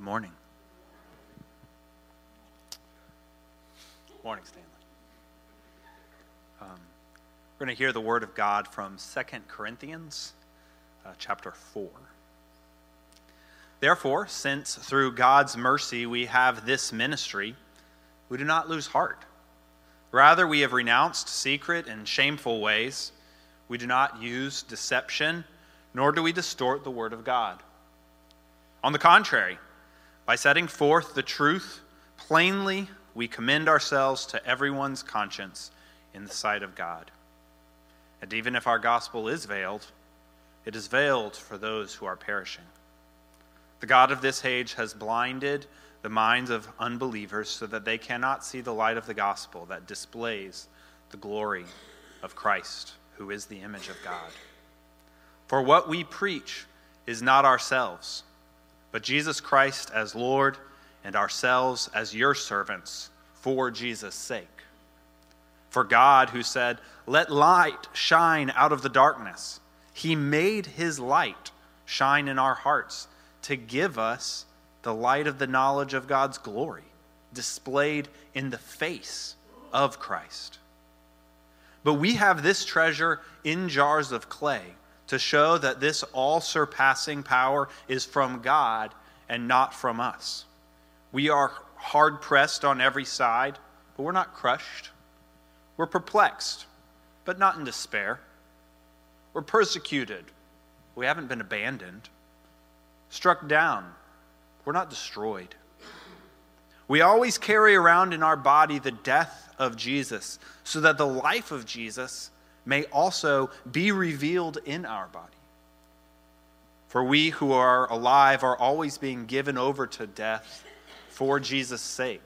Good morning. Morning, Stanley. Um, we're going to hear the word of God from 2 Corinthians uh, chapter 4. Therefore, since through God's mercy we have this ministry, we do not lose heart. Rather, we have renounced secret and shameful ways. We do not use deception, nor do we distort the word of God. On the contrary, by setting forth the truth plainly, we commend ourselves to everyone's conscience in the sight of God. And even if our gospel is veiled, it is veiled for those who are perishing. The God of this age has blinded the minds of unbelievers so that they cannot see the light of the gospel that displays the glory of Christ, who is the image of God. For what we preach is not ourselves, but Jesus Christ as Lord and ourselves as your servants for Jesus' sake. For God, who said, Let light shine out of the darkness, he made his light shine in our hearts to give us the light of the knowledge of God's glory, displayed in the face of Christ. But we have this treasure in jars of clay to show that this all surpassing power is from God and not from us. We are hard pressed on every side, but we're not crushed. We're perplexed, but not in despair. We're persecuted. We haven't been abandoned. Struck down. We're not destroyed. We always carry around in our body the death of Jesus so that the life of Jesus may also be revealed in our body. For we who are alive are always being given over to death for Jesus' sake,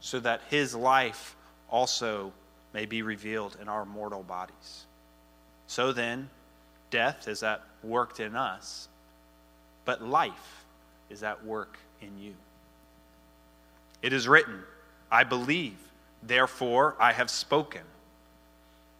so that his life also may be revealed in our mortal bodies. So then, death is at work in us, but life is at work in you. It is written, I believe, therefore I have spoken.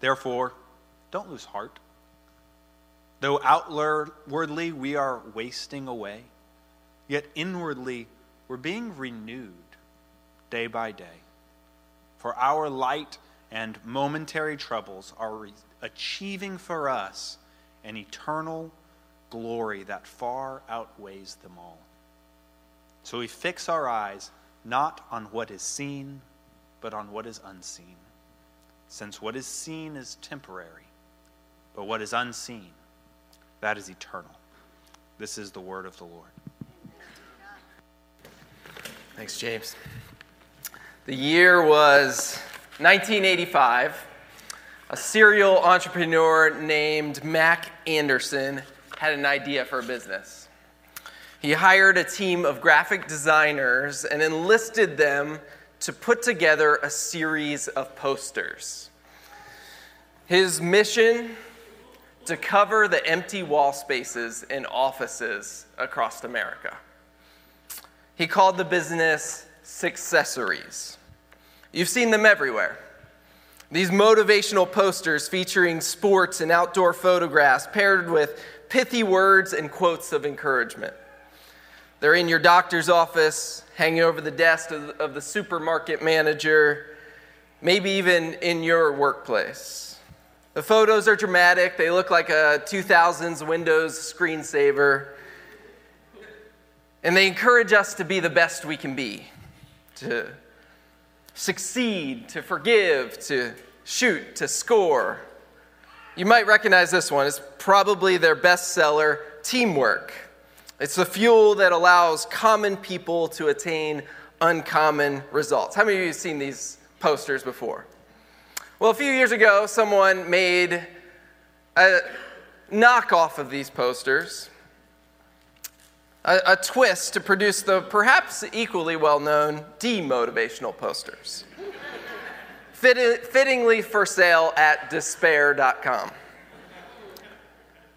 Therefore, don't lose heart. Though outwardly we are wasting away, yet inwardly we're being renewed day by day. For our light and momentary troubles are achieving for us an eternal glory that far outweighs them all. So we fix our eyes not on what is seen, but on what is unseen since what is seen is temporary, but what is unseen, that is eternal. This is the word of the Lord. Thanks, James. The year was 1985. A serial entrepreneur named Mac Anderson had an idea for a business. He hired a team of graphic designers and enlisted them to put together a series of posters. His mission to cover the empty wall spaces in offices across America. He called the business Successories. You've seen them everywhere. These motivational posters featuring sports and outdoor photographs paired with pithy words and quotes of encouragement. They're in your doctor's office, hanging over the desk of, of the supermarket manager, maybe even in your workplace. The photos are dramatic, they look like a 2000s Windows screensaver, and they encourage us to be the best we can be, to succeed, to forgive, to shoot, to score. You might recognize this one. It's probably their bestseller, Teamwork. It's the fuel that allows common people to attain uncommon results. How many of you have seen these posters before? Well, a few years ago, someone made a knockoff of these posters. a, a twist to produce the perhaps equally well known demotivational posters. Fit, fittingly for sale at despair.com.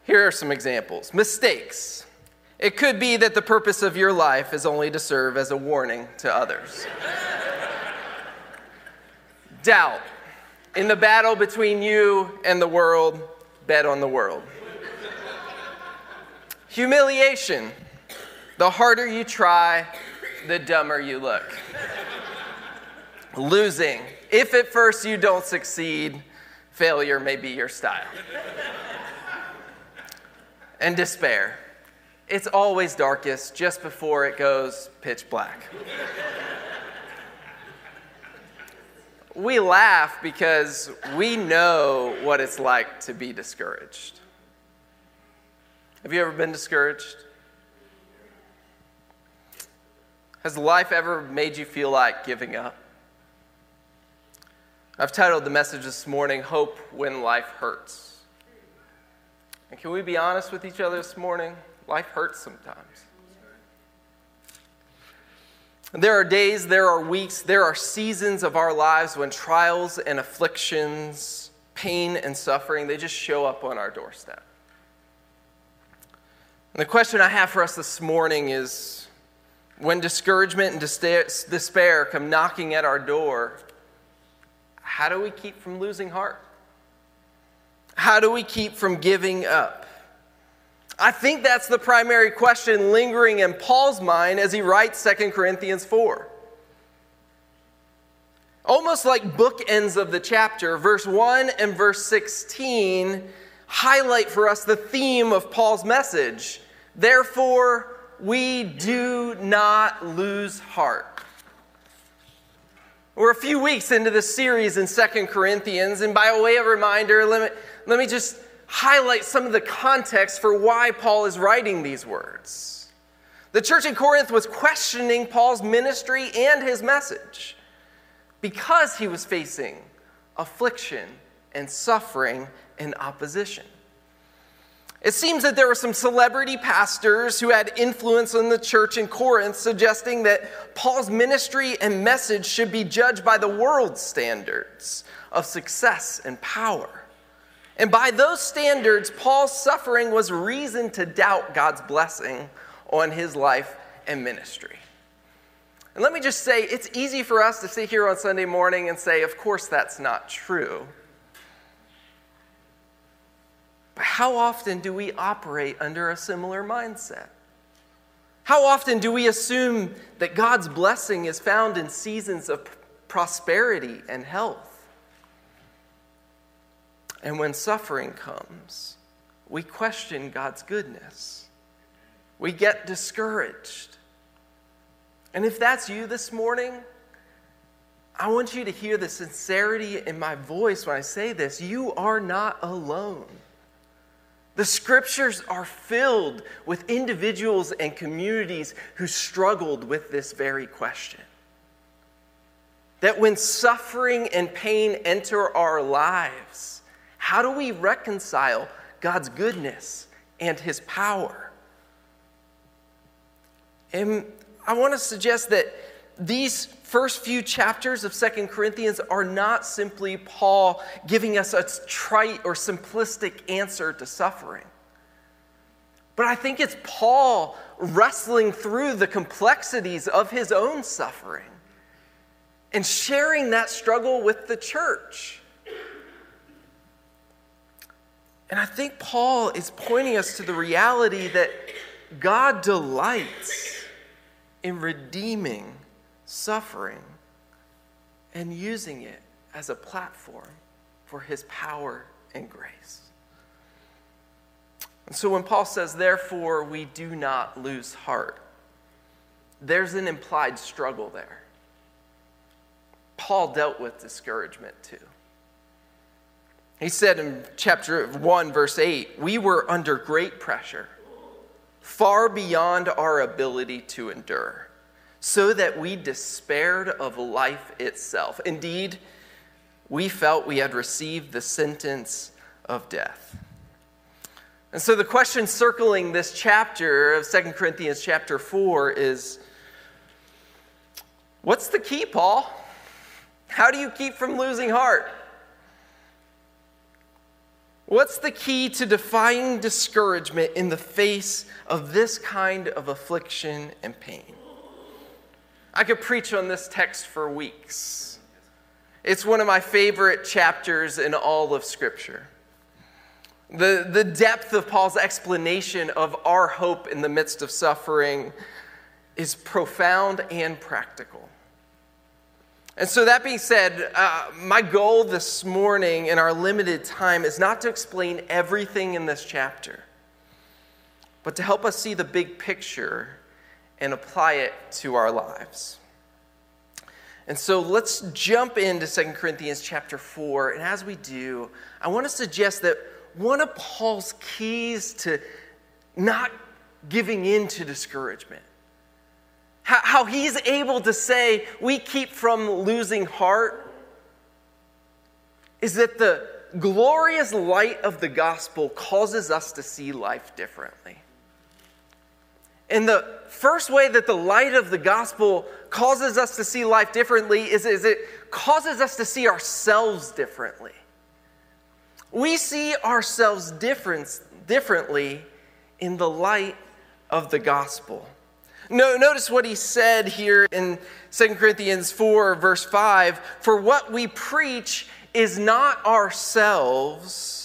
Here are some examples mistakes. It could be that the purpose of your life is only to serve as a warning to others. Doubt. In the battle between you and the world, bet on the world. Humiliation. The harder you try, the dumber you look. Losing. If at first you don't succeed, failure may be your style. and despair. It's always darkest just before it goes pitch black. we laugh because we know what it's like to be discouraged. Have you ever been discouraged? Has life ever made you feel like giving up? I've titled the message this morning, Hope When Life Hurts. And can we be honest with each other this morning? Life hurts sometimes. There are days, there are weeks, there are seasons of our lives when trials and afflictions, pain and suffering, they just show up on our doorstep. And the question I have for us this morning is when discouragement and despair come knocking at our door, how do we keep from losing heart? How do we keep from giving up? I think that's the primary question lingering in Paul's mind as he writes 2 Corinthians 4. Almost like bookends of the chapter, verse 1 and verse 16 highlight for us the theme of Paul's message. Therefore, we do not lose heart. We're a few weeks into this series in Second Corinthians, and by way of reminder, let me, let me just highlight some of the context for why Paul is writing these words. The church in Corinth was questioning Paul's ministry and his message because he was facing affliction and suffering and opposition. It seems that there were some celebrity pastors who had influence in the church in Corinth, suggesting that Paul's ministry and message should be judged by the world's standards of success and power. And by those standards, Paul's suffering was reason to doubt God's blessing on his life and ministry. And let me just say, it's easy for us to sit here on Sunday morning and say, of course, that's not true. But how often do we operate under a similar mindset? How often do we assume that God's blessing is found in seasons of prosperity and health? And when suffering comes, we question God's goodness. We get discouraged. And if that's you this morning, I want you to hear the sincerity in my voice when I say this. You are not alone. The scriptures are filled with individuals and communities who struggled with this very question. That when suffering and pain enter our lives, how do we reconcile God's goodness and his power? And I want to suggest that these first few chapters of Second Corinthians are not simply Paul giving us a trite or simplistic answer to suffering. But I think it's Paul wrestling through the complexities of his own suffering and sharing that struggle with the church. And I think Paul is pointing us to the reality that God delights in redeeming suffering and using it as a platform for his power and grace. And so when Paul says, therefore, we do not lose heart, there's an implied struggle there. Paul dealt with discouragement too. He said in chapter 1, verse 8, we were under great pressure, far beyond our ability to endure, so that we despaired of life itself. Indeed, we felt we had received the sentence of death. And so the question circling this chapter of 2 Corinthians chapter 4 is what's the key, Paul? How do you keep from losing heart? What's the key to defying discouragement in the face of this kind of affliction and pain? I could preach on this text for weeks. It's one of my favorite chapters in all of Scripture. The, the depth of Paul's explanation of our hope in the midst of suffering is profound and practical. And so, that being said, uh, my goal this morning in our limited time is not to explain everything in this chapter, but to help us see the big picture and apply it to our lives. And so let's jump into 2 Corinthians chapter 4. And as we do, I want to suggest that one of Paul's keys to not giving in to discouragement, how, he's able to say we keep from losing heart, is that the glorious light of the gospel causes us to see life differently. And the first way that the light of the gospel causes us to see life differently is, is it causes us to see ourselves differently. We see ourselves different, differently in the light of the gospel. No, notice what he said here in 2 Corinthians 4, verse 5 For what we preach is not ourselves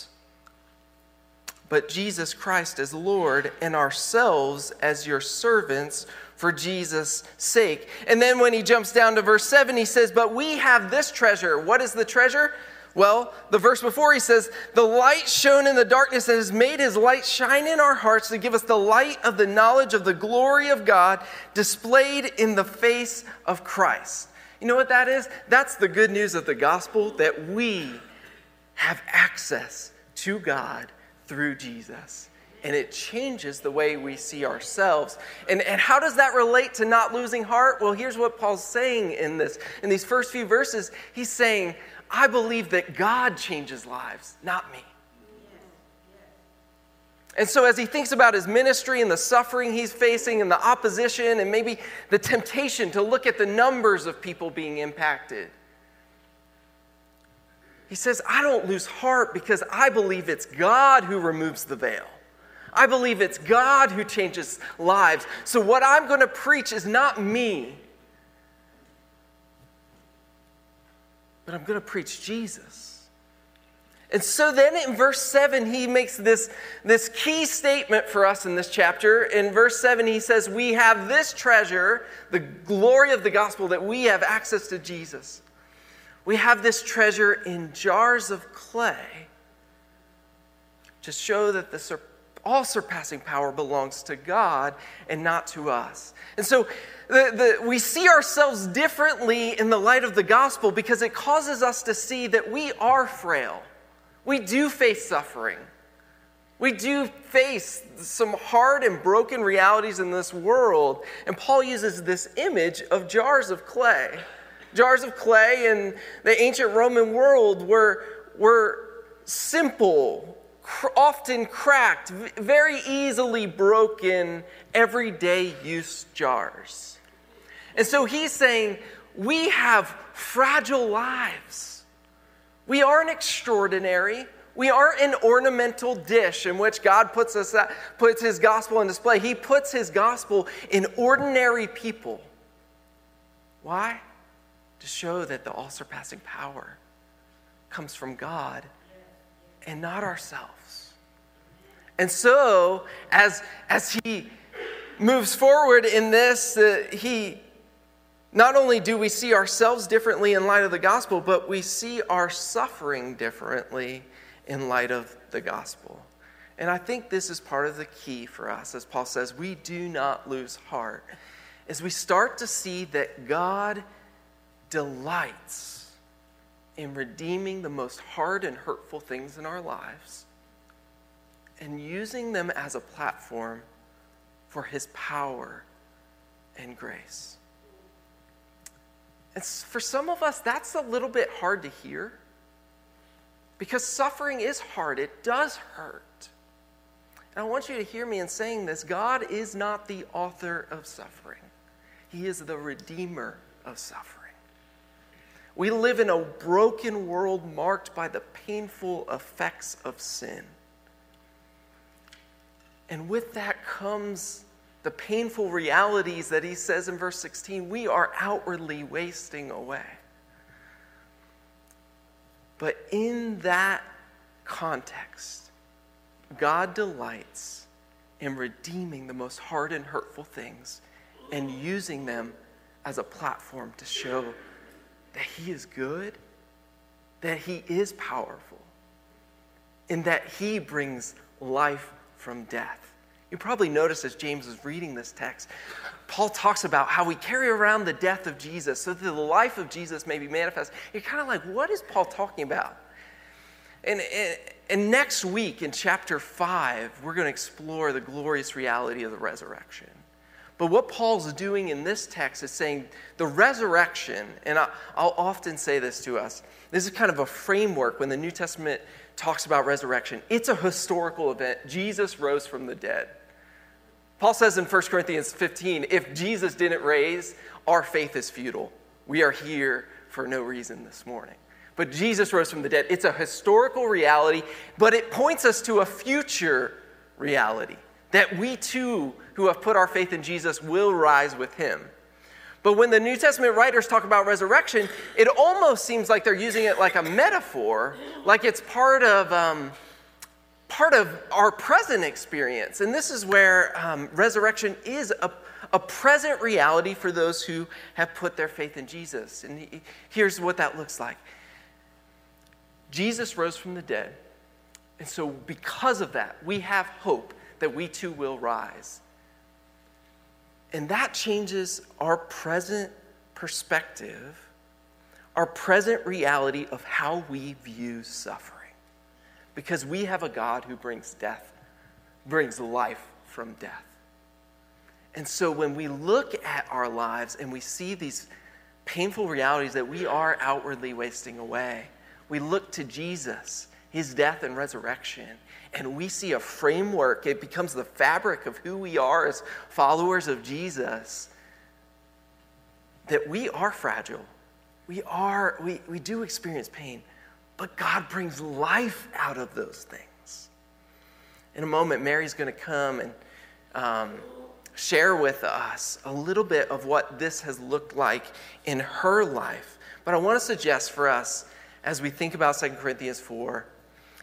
but Jesus Christ as Lord and ourselves as your servants for Jesus' sake. And then when he jumps down to verse 7, he says, But we have this treasure. What is the treasure? Well, the verse before he says, The light shone in the darkness and has made his light shine in our hearts to give us the light of the knowledge of the glory of God displayed in the face of Christ. You know what that is? That's the good news of the gospel that we have access to God through Jesus. And it changes the way we see ourselves. And, and how does that relate to not losing heart? Well, here's what Paul's saying in this. In these first few verses, he's saying, I believe that God changes lives, not me. And so, as he thinks about his ministry and the suffering he's facing and the opposition and maybe the temptation to look at the numbers of people being impacted, he says, I don't lose heart because I believe it's God who removes the veil. I believe it's God who changes lives. So, what I'm going to preach is not me, but I'm going to preach Jesus. And so then in verse 7, he makes this, this key statement for us in this chapter. In verse 7, he says, We have this treasure, the glory of the gospel, that we have access to Jesus. We have this treasure in jars of clay to show that the sur- all surpassing power belongs to God and not to us. And so the, the, we see ourselves differently in the light of the gospel because it causes us to see that we are frail. We do face suffering. We do face some hard and broken realities in this world. And Paul uses this image of jars of clay jars of clay in the ancient Roman world were, were simple, often cracked, very easily broken, everyday use jars. And so he's saying, we have fragile lives. We aren't extraordinary. We aren't an ornamental dish in which God puts, us at, puts his gospel in display. He puts his gospel in ordinary people. Why? to show that the all surpassing power comes from God and not ourselves. And so, as, as he moves forward in this, uh, he not only do we see ourselves differently in light of the gospel, but we see our suffering differently in light of the gospel. And I think this is part of the key for us, as Paul says, we do not lose heart. As we start to see that God delights in redeeming the most hard and hurtful things in our lives and using them as a platform for his power and grace. And for some of us, that's a little bit hard to hear because suffering is hard, it does hurt. And I want you to hear me in saying this God is not the author of suffering, He is the redeemer of suffering. We live in a broken world marked by the painful effects of sin. And with that comes the painful realities that he says in verse 16 we are outwardly wasting away. But in that context, God delights in redeeming the most hard and hurtful things and using them as a platform to show that He is good, that He is powerful, and that He brings life from death. You probably noticed as James was reading this text, Paul talks about how we carry around the death of Jesus so that the life of Jesus may be manifest. You're kind of like, what is Paul talking about? And, and, and next week in chapter 5, we're going to explore the glorious reality of the resurrection. But what Paul's doing in this text is saying the resurrection, and I, will often say this to us this is kind of a framework when the New Testament talks about resurrection. It's a historical event. Jesus rose from the dead. Paul says in 1 Corinthians 15 if Jesus didn't raise, our faith is futile. We are here for no reason this morning. But Jesus rose from the dead. It's a historical reality, but it points us to a future reality that we too, who have put our faith in Jesus, will rise with him. But when the New Testament writers talk about resurrection, it almost seems like they're using it like a metaphor, like it's part of, um, part of our present experience. And this is where um, resurrection is a, a present reality for those who have put their faith in Jesus. And he, here's what that looks like Jesus rose from the dead. And so, because of that, we have hope that we too will rise. And that changes our present perspective, our present reality of how we view suffering. Because we have a God who brings death, brings life from death. And so when we look at our lives and we see these painful realities that we are outwardly wasting away, we look to Jesus, his death and resurrection, and we see a framework. It becomes the fabric of who we are as followers of Jesus. That we are fragile. We are, we, we do experience pain, but God brings life out of those things. In a moment, Mary's going to come and um, share with us a little bit of what this has looked like in her life. But I want to suggest for us, as we think about 2 Corinthians 4,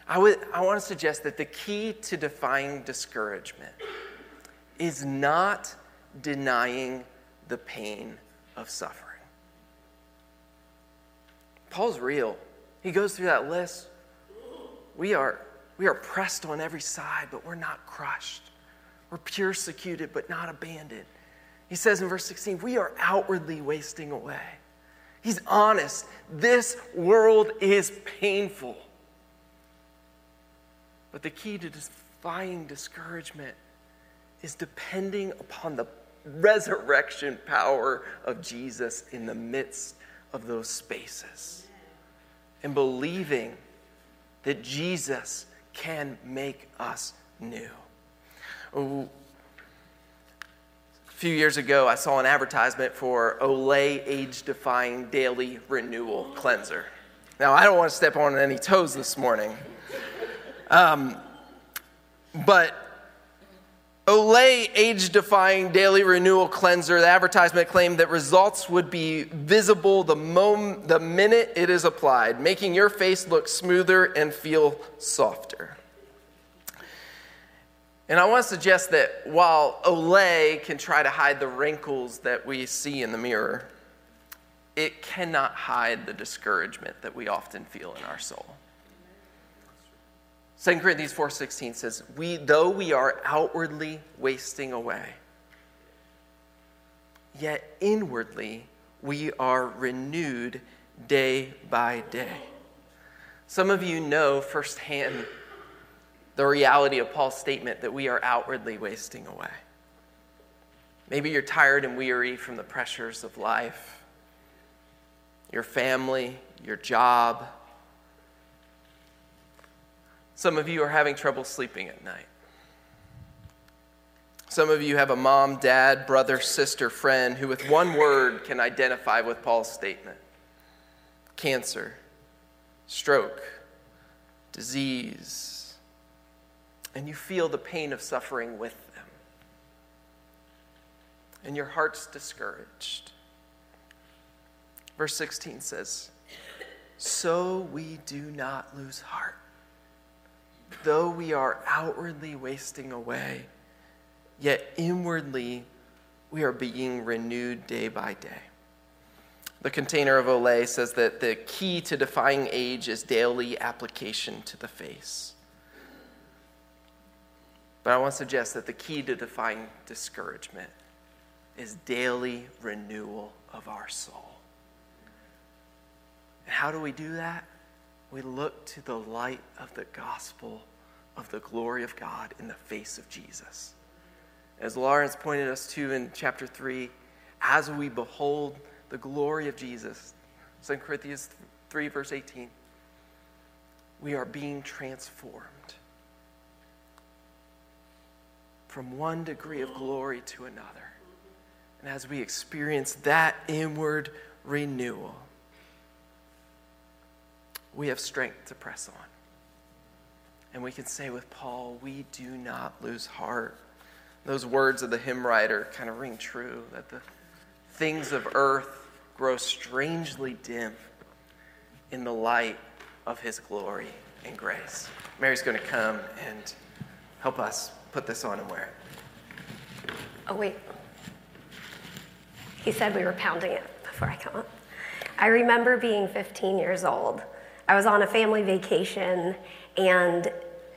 I, would, I want to suggest that the key to defying discouragement is not denying the pain of suffering. Paul's real. He goes through that list. We are, we are pressed on every side, but we're not crushed. We're persecuted, but not abandoned. He says in verse 16, we are outwardly wasting away. He's honest. This world is painful. But the key to defying discouragement is depending upon the resurrection power of Jesus in the midst of those spaces and believing that Jesus can make us new. Oh, a few years ago, I saw an advertisement for Olay Age Defying Daily Renewal Cleanser. Now, I don't want to step on any toes this morning. Um, but Olay age defying daily renewal cleanser, the advertisement claimed that results would be visible the, mom- the minute it is applied, making your face look smoother and feel softer. And I want to suggest that while Olay can try to hide the wrinkles that we see in the mirror, it cannot hide the discouragement that we often feel in our soul. 2 Corinthians 4:16 says, "We though we are outwardly wasting away, yet inwardly we are renewed day by day." Some of you know firsthand the reality of Paul's statement that we are outwardly wasting away. Maybe you're tired and weary from the pressures of life, your family, your job, some of you are having trouble sleeping at night. Some of you have a mom, dad, brother, sister, friend who, with one word, can identify with Paul's statement cancer, stroke, disease. And you feel the pain of suffering with them. And your heart's discouraged. Verse 16 says, So we do not lose heart. Though we are outwardly wasting away, yet inwardly we are being renewed day by day. The container of Olay says that the key to defying age is daily application to the face. But I want to suggest that the key to defying discouragement is daily renewal of our soul. And how do we do that? We look to the light of the gospel of the glory of God in the face of Jesus. As Lawrence pointed us to in chapter 3, as we behold the glory of Jesus, 2 Corinthians 3, verse 18, we are being transformed from one degree of glory to another. And as we experience that inward renewal, we have strength to press on. And we can say with Paul, we do not lose heart. Those words of the hymn writer kind of ring true that the things of earth grow strangely dim in the light of his glory and grace. Mary's going to come and help us put this on and wear it. Oh, wait. He said we were pounding it before I come up. I remember being 15 years old I was on a family vacation, and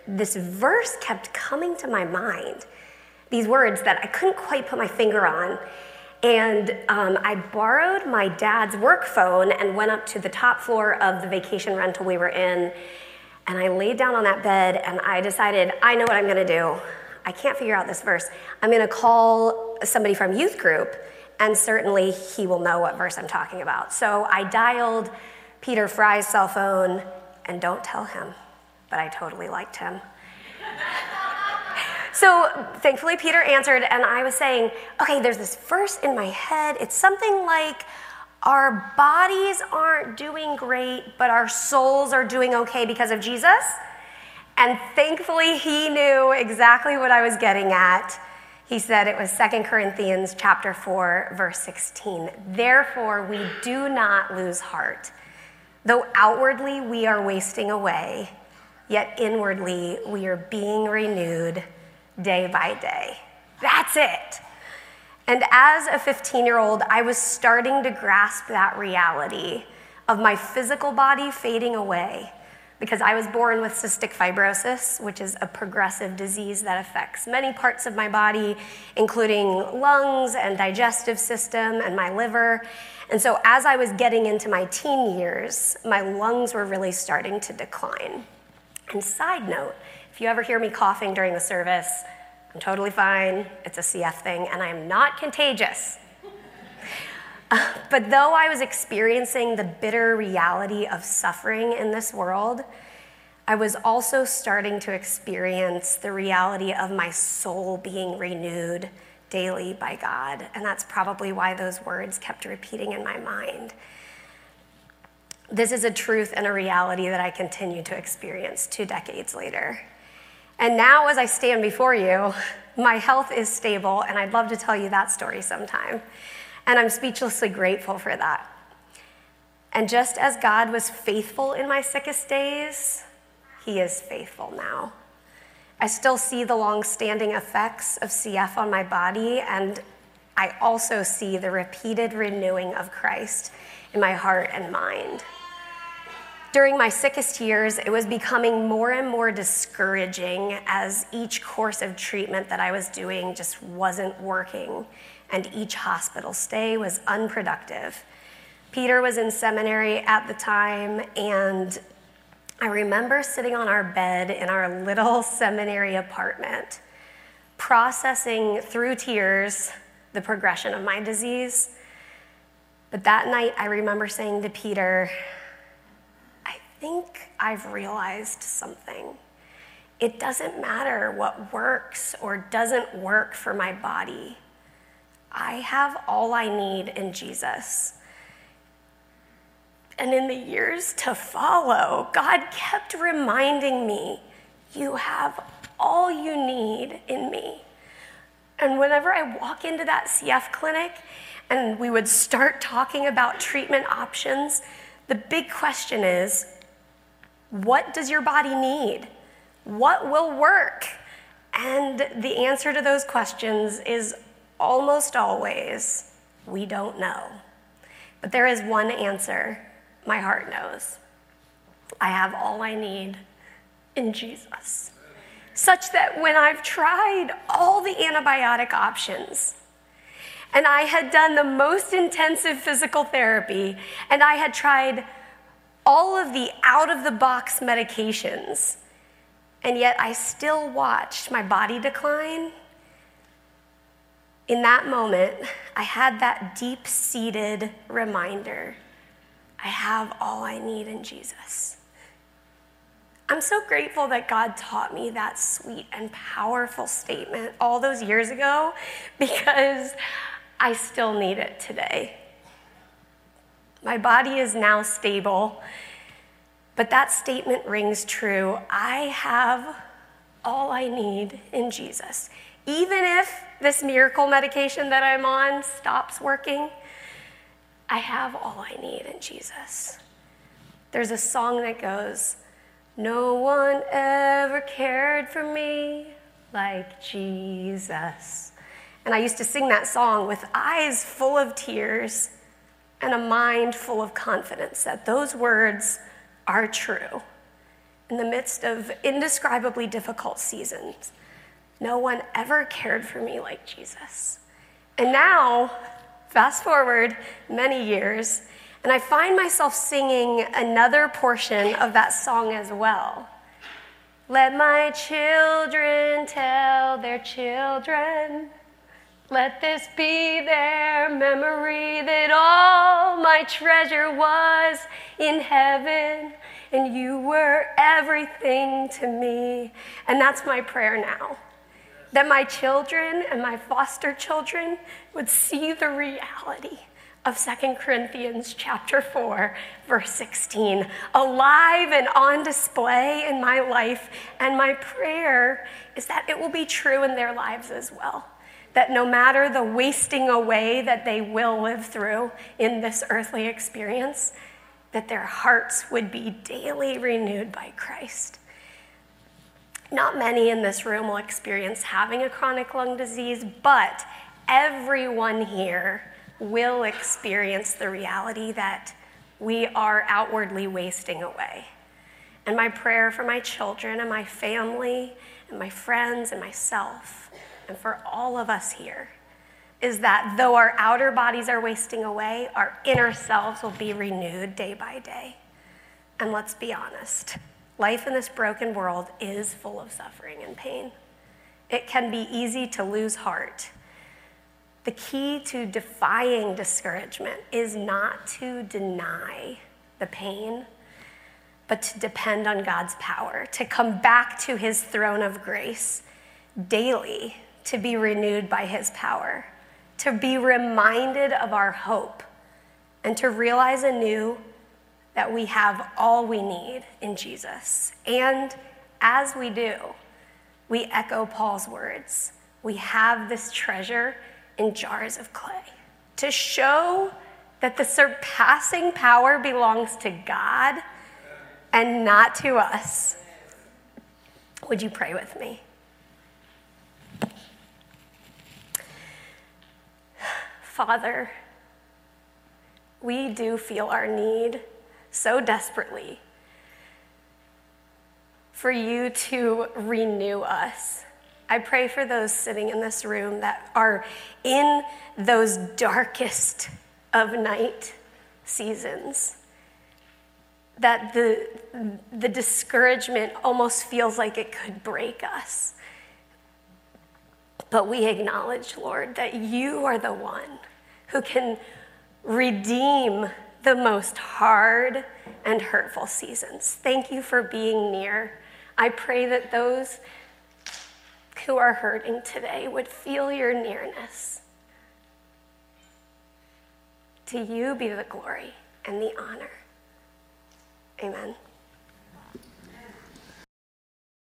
this verse kept coming to my mind. These words that I couldn't quite put my finger on. And um, I borrowed my dad's work phone and went up to the top floor of the vacation rental we were in. And I laid down on that bed and I decided, I know what I'm gonna do. I can't figure out this verse. I'm gonna call somebody from youth group, and certainly he will know what verse I'm talking about. So I dialed Peter Fry's cell phone, and don't tell him, but I totally liked him. so thankfully, Peter answered, and I was saying, okay, there's this verse in my head. It's something like, our bodies aren't doing great, but our souls are doing okay because of Jesus. And thankfully, he knew exactly what I was getting at. He said it was 2 Corinthians chapter 4 verse 16. Therefore, we do not lose heart. Though outwardly we are wasting away, yet inwardly we are being renewed day by day. That's it. And as a 15 year old, I was starting to grasp that reality of my physical body fading away because I was born with cystic fibrosis, which is a progressive disease that affects many parts of my body, including lungs and digestive system and my liver. And so, as I was getting into my teen years, my lungs were really starting to decline. And, side note, if you ever hear me coughing during the service, I'm totally fine. It's a CF thing, and I am not contagious. Uh, but though I was experiencing the bitter reality of suffering in this world, I was also starting to experience the reality of my soul being renewed daily by God. And that's probably why those words kept repeating in my mind. This is a truth and a reality that I continue to experience two decades later. And now, as I stand before you, my health is stable, and I'd love to tell you that story sometime. And I'm speechlessly grateful for that. And just as God was faithful in my sickest days, He is faithful now. I still see the long standing effects of CF on my body, and I also see the repeated renewing of Christ in my heart and mind. During my sickest years, it was becoming more and more discouraging as each course of treatment that I was doing just wasn't working, and each hospital stay was unproductive. Peter was in seminary at the time, and I remember sitting on our bed in our little seminary apartment, processing through tears the progression of my disease. But that night, I remember saying to Peter, think I've realized something. it doesn't matter what works or doesn't work for my body. I have all I need in Jesus. And in the years to follow, God kept reminding me, You have all you need in me. And whenever I walk into that CF clinic and we would start talking about treatment options, the big question is what does your body need? What will work? And the answer to those questions is almost always we don't know. But there is one answer my heart knows. I have all I need in Jesus. Such that when I've tried all the antibiotic options, and I had done the most intensive physical therapy, and I had tried all of the out of the box medications, and yet I still watched my body decline. In that moment, I had that deep seated reminder I have all I need in Jesus. I'm so grateful that God taught me that sweet and powerful statement all those years ago because I still need it today. My body is now stable, but that statement rings true. I have all I need in Jesus. Even if this miracle medication that I'm on stops working, I have all I need in Jesus. There's a song that goes, No one ever cared for me like Jesus. And I used to sing that song with eyes full of tears and a mind full of confidence that those words are true. In the midst of indescribably difficult seasons, no one ever cared for me like Jesus. And now, Fast forward many years, and I find myself singing another portion of that song as well. Let my children tell their children. Let this be their memory that all my treasure was in heaven and you were everything to me. And that's my prayer now that my children and my foster children would see the reality of 2 Corinthians chapter 4 verse 16 alive and on display in my life and my prayer is that it will be true in their lives as well that no matter the wasting away that they will live through in this earthly experience that their hearts would be daily renewed by Christ not many in this room will experience having a chronic lung disease, but everyone here will experience the reality that we are outwardly wasting away. And my prayer for my children and my family and my friends and myself and for all of us here is that though our outer bodies are wasting away, our inner selves will be renewed day by day. And let's be honest Life in this broken world is full of suffering and pain. It can be easy to lose heart. The key to defying discouragement is not to deny the pain, but to depend on God's power, to come back to his throne of grace daily, to be renewed by his power, to be reminded of our hope, and to realize anew that we have all we need in Jesus. And as we do, we echo Paul's words. We have this treasure in jars of clay to show that the surpassing power belongs to God and not to us. Would you pray with me? Father, we do feel our need so desperately for you to renew us. I pray for those sitting in this room that are in those darkest of night seasons. That the, the discouragement almost feels like it could break us. But we acknowledge, Lord, that you are the one who can redeem the most hard and hurtful seasons. Thank you for being near. I pray that those who are hurting today would feel your nearness. To you be the glory and the honor. Amen.